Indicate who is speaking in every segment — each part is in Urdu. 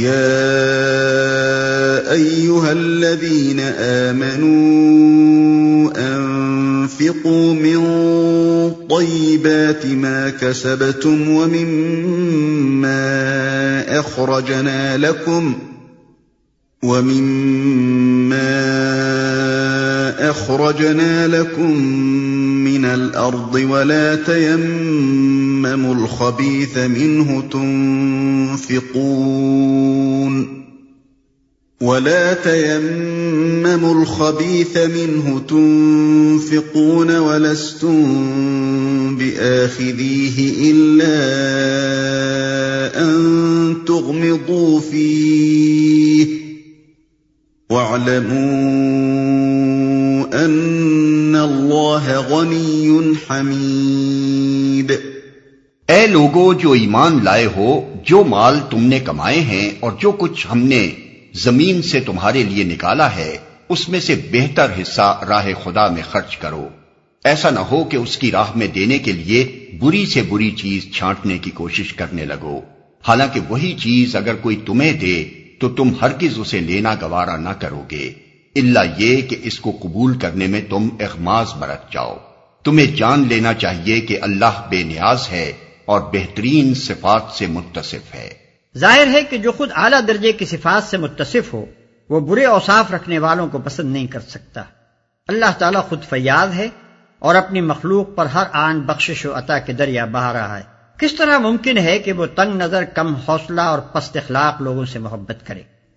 Speaker 1: يا ايها الذين امنوا انفقوا من طيبات ما كسبتم ومما اخرجنا لكم ومما أخرجنا لكم من الأرض ولا تيمموا الخبيث منه تنفقون ولا تيمموا الخبيث منه تنفقون ولستم بآخذيه إلا أن تغمضوا فيه واعلموا غنی حمید۔
Speaker 2: اے لوگو، جو ایمان لائے ہو، جو مال تم نے کمائے ہیں اور جو کچھ ہم نے زمین سے تمہارے لیے نکالا ہے، اس میں سے بہتر حصہ راہ خدا میں خرچ کرو۔ ایسا نہ ہو کہ اس کی راہ میں دینے کے لیے بری سے بری چیز چھانٹنے کی کوشش کرنے لگو۔ حالانکہ وہی چیز اگر کوئی تمہیں دے، تو تم ہرگز اسے لینا گوارا نہ کرو گے۔ اللہ یہ کہ اس کو قبول کرنے میں تم اخماز برت جاؤ۔ تمہیں جان لینا چاہیے کہ اللہ بے نیاز ہے اور بہترین صفات سے متصف ہے۔
Speaker 3: ظاہر ہے کہ جو خود اعلیٰ درجے کی صفات سے متصف ہو، وہ برے اوصاف رکھنے والوں کو پسند نہیں کر سکتا۔ اللہ تعالیٰ خود فیاض ہے اور اپنی مخلوق پر ہر آن بخشش و عطا کے دریا بہا رہا ہے۔ کس طرح ممکن ہے کہ وہ تنگ نظر، کم حوصلہ اور پست اخلاق لوگوں سے محبت کرے؟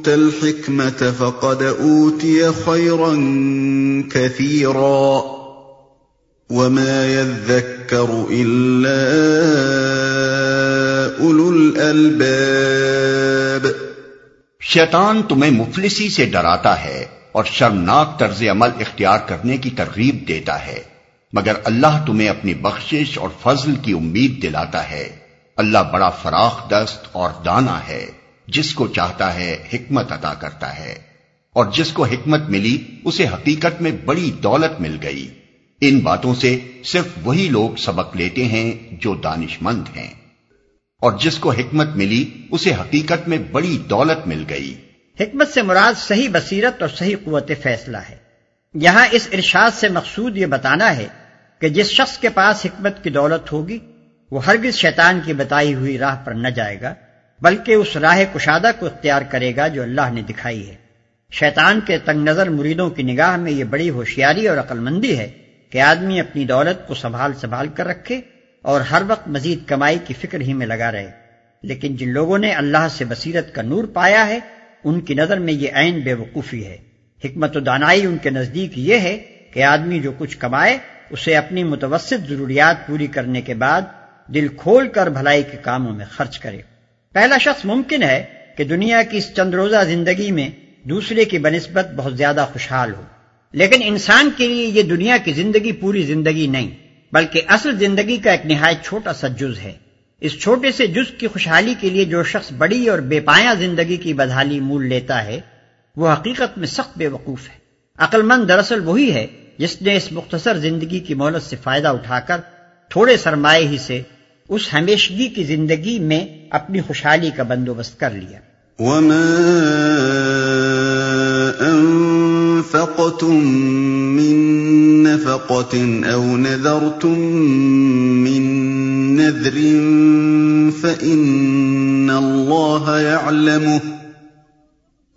Speaker 1: يؤت الحكمة فقد أوتي خيرا كثيرا وما يذكر إلا أولو الألباب.
Speaker 2: شیطان تمہیں مفلسی سے ڈراتا ہے اور شرمناک طرز عمل اختیار کرنے کی ترغیب دیتا ہے، مگر اللہ تمہیں اپنی بخشش اور فضل کی امید دلاتا ہے۔ اللہ بڑا فراخ دست اور دانا ہے۔ جس کو چاہتا ہے حکمت عطا کرتا ہے۔ اور جس کو حکمت ملی، اسے حقیقت میں بڑی دولت مل گئی۔ ان باتوں سے صرف وہی لوگ سبق لیتے ہیں جو دانش مند ہیں۔ اور جس کو حکمت ملی، اسے حقیقت میں بڑی دولت مل گئی۔
Speaker 3: حکمت سے مراد صحیح بصیرت اور صحیح قوت فیصلہ ہے۔ یہاں اس ارشاد سے مقصود یہ بتانا ہے کہ جس شخص کے پاس حکمت کی دولت ہوگی، وہ ہرگز شیطان کی بتائی ہوئی راہ پر نہ جائے گا۔ بلکہ اس راہ کشادہ کو اختیار کرے گا جو اللہ نے دکھائی ہے۔ شیطان کے تنگ نظر مریدوں کی نگاہ میں یہ بڑی ہوشیاری اور عقل مندی ہے کہ آدمی اپنی دولت کو سنبھال سنبھال کر رکھے اور ہر وقت مزید کمائی کی فکر ہی میں لگا رہے۔ لیکن جن لوگوں نے اللہ سے بصیرت کا نور پایا ہے، ان کی نظر میں یہ عین بے وقوفی ہے۔ حکمت و دانائی ان کے نزدیک یہ ہے کہ آدمی جو کچھ کمائے، اسے اپنی متوسط ضروریات پوری کرنے کے بعد دل کھول کر بھلائی کے کاموں میں خرچ کرے۔ پہلا شخص ممکن ہے کہ دنیا کی اس چند روزہ زندگی میں دوسرے کی بنسبت بہت زیادہ خوشحال ہو۔ لیکن انسان کے لیے یہ دنیا کی زندگی پوری زندگی نہیں، بلکہ اصل زندگی کا ایک نہایت چھوٹا سا جز ہے۔ اس چھوٹے سے جز کی خوشحالی کے لیے جو شخص بڑی اور بے پایا زندگی کی بدحالی مول لیتا ہے، وہ حقیقت میں سخت بے وقوف ہے۔ عقل مند دراصل وہی ہے جس نے اس مختصر زندگی کی مہلت سے فائدہ اٹھا کر تھوڑے سرمایہ ہی سے اس ہمیشگی کی زندگی میں اپنی خوشحالی کا بندوبست کر لیا۔
Speaker 1: وما انفقتم من نفقة او نذرتم من نذر فإن الله يعلمه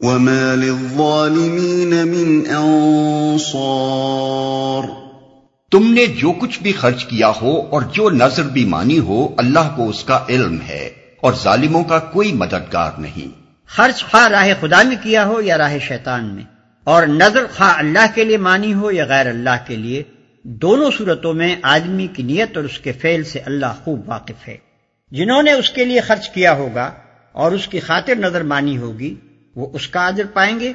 Speaker 1: وما للظالمين من انصار
Speaker 2: تم نے جو کچھ بھی خرچ کیا ہو اور جو نظر بھی مانی ہو، اللہ کو اس کا علم ہے اور ظالموں کا کوئی مددگار نہیں۔
Speaker 3: خرچ خواہ راہ خدا میں کیا ہو یا راہ شیطان میں؟ اور نظر خواہ اللہ کے لیے مانی ہو یا غیر اللہ کے لیے، دونوں صورتوں میں آدمی کی نیت اور اس کے فعل سے اللہ خوب واقف ہے۔ جنہوں نے اس کے لیے خرچ کیا ہوگا اور اس کی خاطر نظر مانی ہوگی، وہ اس کا عجر پائیں گے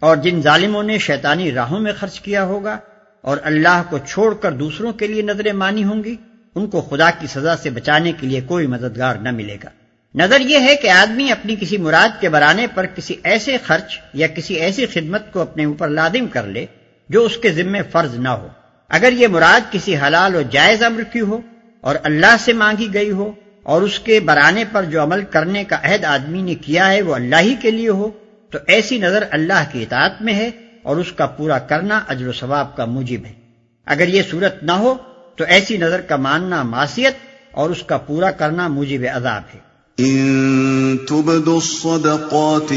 Speaker 3: اور جن ظالموں نے شیطانی راہوں میں خرچ کیا ہوگا اور اللہ کو چھوڑ کر دوسروں کے لیے نظریں مانی ہوں گی، ان کو خدا کی سزا سے بچانے کے لیے کوئی مددگار نہ ملے گا۔ نظر یہ ہے کہ آدمی اپنی کسی مراد کے برانے پر کسی ایسے خرچ یا کسی ایسی خدمت کو اپنے اوپر لادم کر لے جو اس کے ذمے فرض نہ ہو۔ اگر یہ مراد کسی حلال و جائز امر کی ہو اور اللہ سے مانگی گئی ہو اور اس کے برانے پر جو عمل کرنے کا عہد آدمی نے کیا ہے وہ اللہ ہی کے لیے ہو، تو ایسی نظر اللہ کی اطاعت میں ہے اور اس کا پورا کرنا اجر و ثواب کا موجب ہے۔ اگر یہ صورت نہ ہو، تو ایسی نظر کا ماننا معصیت اور اس کا پورا کرنا موجب عذاب ہے۔
Speaker 1: ان تبدوا الصدقات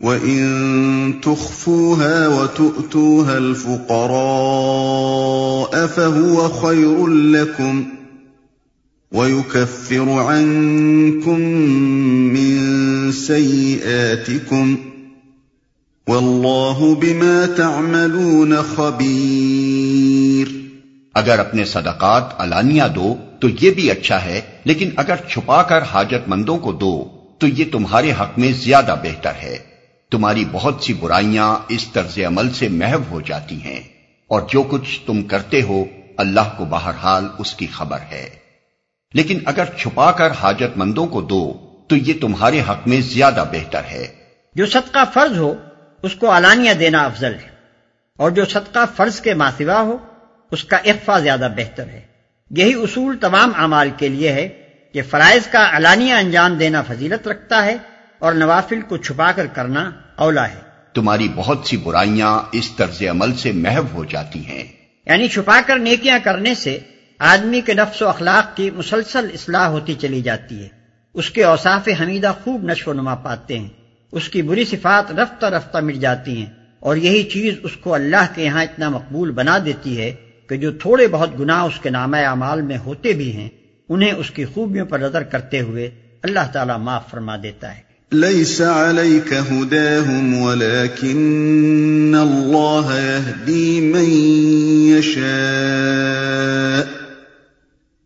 Speaker 1: وَإِن تُخْفُوهَا وَتُؤْتُوهَا الْفُقَرَاءَ فَهُوَ خَيْرٌ لَكُمْ وَيُكَفِّرُ عَنكُم مِّن سَيِّئَاتِكُمْ وَاللَّهُ بِمَا تَعْمَلُونَ خَبِيرٌ۔
Speaker 2: اگر اپنے صدقات علانیہ دو تو یہ بھی اچھا ہے، لیکن اگر چھپا کر حاجت مندوں کو دو تو یہ تمہارے حق میں زیادہ بہتر ہے۔ تمہاری بہت سی برائیاں اس طرز عمل سے محو ہو جاتی ہیں۔ اور جو کچھ تم کرتے ہو، اللہ کو بہرحال اس کی خبر ہے۔ لیکن اگر چھپا کر حاجت مندوں کو دو تو یہ تمہارے حق میں زیادہ بہتر ہے۔
Speaker 3: جو صدقہ فرض ہو اس کو علانیہ دینا افضل ہے۔ اور جو صدقہ فرض کے ماسوا ہو اس کا اخفا زیادہ بہتر ہے۔ یہی اصول تمام اعمال کے لیے ہے کہ فرائض کا علانیہ انجام دینا فضیلت رکھتا ہے اور نوافل کو چھپا کر کرنا اولا ہے۔
Speaker 2: تمہاری بہت سی برائیاں اس طرز عمل سے محو ہو جاتی ہیں۔
Speaker 3: یعنی چھپا کر نیکیاں کرنے سے آدمی کے نفس و اخلاق کی مسلسل اصلاح ہوتی چلی جاتی ہے۔ اس کے اوصاف حمیدہ خوب نشو و نما پاتے ہیں۔ اس کی بری صفات رفتہ رفتہ مٹ جاتی ہیں اور یہی چیز اس کو اللہ کے یہاں اتنا مقبول بنا دیتی ہے کہ جو تھوڑے بہت گناہ اس کے نام اعمال میں ہوتے بھی ہیں، انہیں اس کی خوبیوں پر نظر کرتے ہوئے اللہ تعالیٰ معاف فرما دیتا ہے۔
Speaker 1: ليس عليك هداهم ولكن الله يهدي من يشاء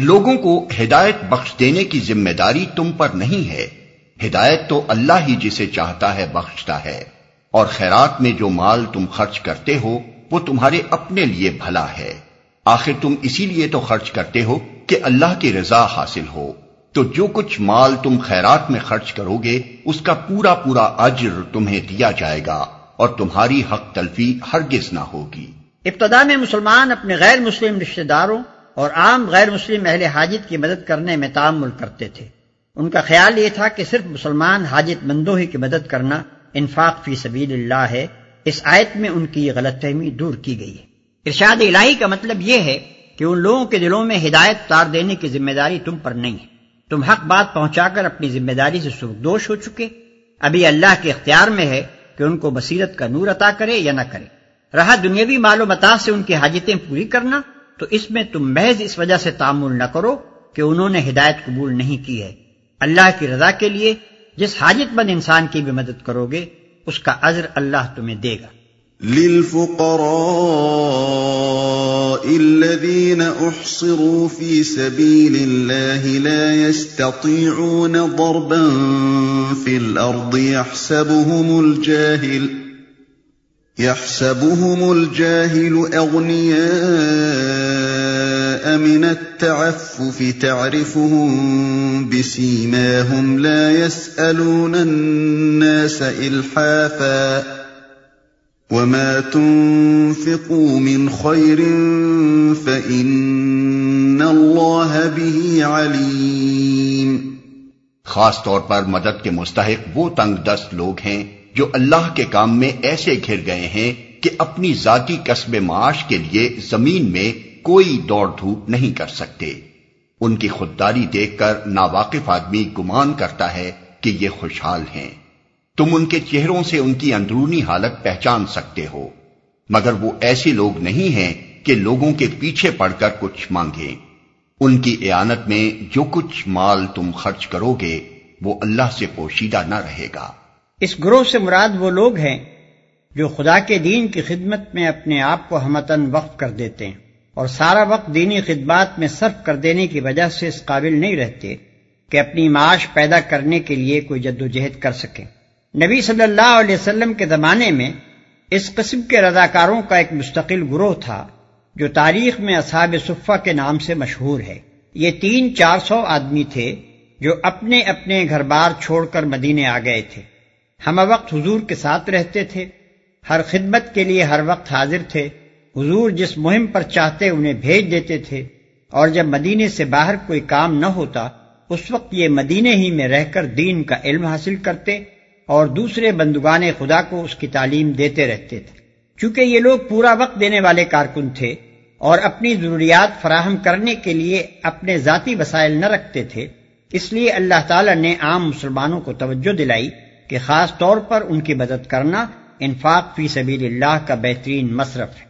Speaker 2: لوگوں کو ہدایت بخش دینے کی ذمہ داری تم پر نہیں ہے۔ ہدایت تو اللہ ہی جسے چاہتا ہے بخشتا ہے۔ اور خیرات میں جو مال تم خرچ کرتے ہو، وہ تمہارے اپنے لیے بھلا ہے۔ آخر تم اسی لیے تو خرچ کرتے ہو کہ اللہ کی رضا حاصل ہو۔ تو جو کچھ مال تم خیرات میں خرچ کرو گے، اس کا پورا پورا اجر تمہیں دیا جائے گا اور تمہاری حق تلفی ہرگز نہ ہوگی۔
Speaker 3: ابتدا میں مسلمان اپنے غیر مسلم رشتہ داروں اور عام غیر مسلم اہل حاجت کی مدد کرنے میں تعمل کرتے تھے۔ ان کا خیال یہ تھا کہ صرف مسلمان حاجت مندوں ہی کی مدد کرنا انفاق فی سبیل اللہ ہے۔ اس آیت میں ان کی یہ غلط فہمی دور کی گئی ہے۔ ارشاد الہی کا مطلب یہ ہے کہ ان لوگوں کے دلوں میں ہدایت تار دینے کی ذمہ داری تم پر نہیں ہے۔ تم حق بات پہنچا کر اپنی ذمہ داری سے سرخدوش ہو چکے۔ ابھی اللہ کے اختیار میں ہے کہ ان کو بصیرت کا نور عطا کرے یا نہ کرے۔ رہا دنیاوی مال و متا سے ان کی حاجتیں پوری کرنا۔ تو اس میں تم محض اس وجہ سے تعمل نہ کرو کہ انہوں نے ہدایت قبول نہیں کی ہے۔ اللہ کی رضا کے لیے جس حاجت مند انسان کی بھی مدد کرو گے، اس کا عذر اللہ تمہیں دے گا۔
Speaker 1: للفقراء الذين احصروا في سبيل الله لا يستطيعون ضربا في الارض يحسبهم الجاهل يحسبهم الجاهل اغنياء من التعفف تعرفهم بسيماهم لا يسالون الناس الحافا وما تنفقوا من خير فإن الله به عليم
Speaker 2: خاص طور پر مدد کے مستحق وہ تنگ دست لوگ ہیں جو اللہ کے کام میں ایسے گھر گئے ہیں کہ اپنی ذاتی قصب معاش کے لیے زمین میں کوئی دوڑ دھوپ نہیں کر سکتے۔ ان کی خودداری دیکھ کر ناواقف آدمی گمان کرتا ہے کہ یہ خوشحال ہیں۔ تم ان کے چہروں سے ان کی اندرونی حالت پہچان سکتے ہو۔ مگر وہ ایسے لوگ نہیں ہیں کہ لوگوں کے پیچھے پڑ کر کچھ مانگیں۔ ان کی اعانت میں جو کچھ مال تم خرچ کرو گے، وہ اللہ سے پوشیدہ نہ رہے گا۔
Speaker 3: اس گروہ سے مراد وہ لوگ ہیں جو خدا کے دین کی خدمت میں اپنے آپ کو ہمتن وقف کر دیتے ہیں۔ اور سارا وقت دینی خدمات میں صرف کر دینے کی وجہ سے اس قابل نہیں رہتے کہ اپنی معاش پیدا کرنے کے لیے کوئی جد و جہد کر سکیں نبی صلی اللہ علیہ وسلم کے زمانے میں اس قسم کے رضاکاروں کا ایک مستقل گروہ تھا جو تاریخ میں اصحاب صفہ کے نام سے مشہور ہے۔ یہ تین چار سو آدمی تھے جو اپنے اپنے گھر بار چھوڑ کر مدینے آ گئے تھے۔ ہم وقت حضور کے ساتھ رہتے تھے۔ ہر خدمت کے لیے ہر وقت حاضر تھے۔ حضور جس مہم پر چاہتے انہیں بھیج دیتے تھے، اور جب مدینے سے باہر کوئی کام نہ ہوتا، اس وقت یہ مدینے ہی میں رہ کر دین کا علم حاصل کرتے اور دوسرے بندگان خدا کو اس کی تعلیم دیتے رہتے تھے۔ چونکہ یہ لوگ پورا وقت دینے والے کارکن تھے اور اپنی ضروریات فراہم کرنے کے لیے اپنے ذاتی وسائل نہ رکھتے تھے، اس لیے اللہ تعالی نے عام مسلمانوں کو توجہ دلائی کہ خاص طور پر ان کی مدد کرنا انفاق فی سبیل اللہ کا بہترین مصرف ہے۔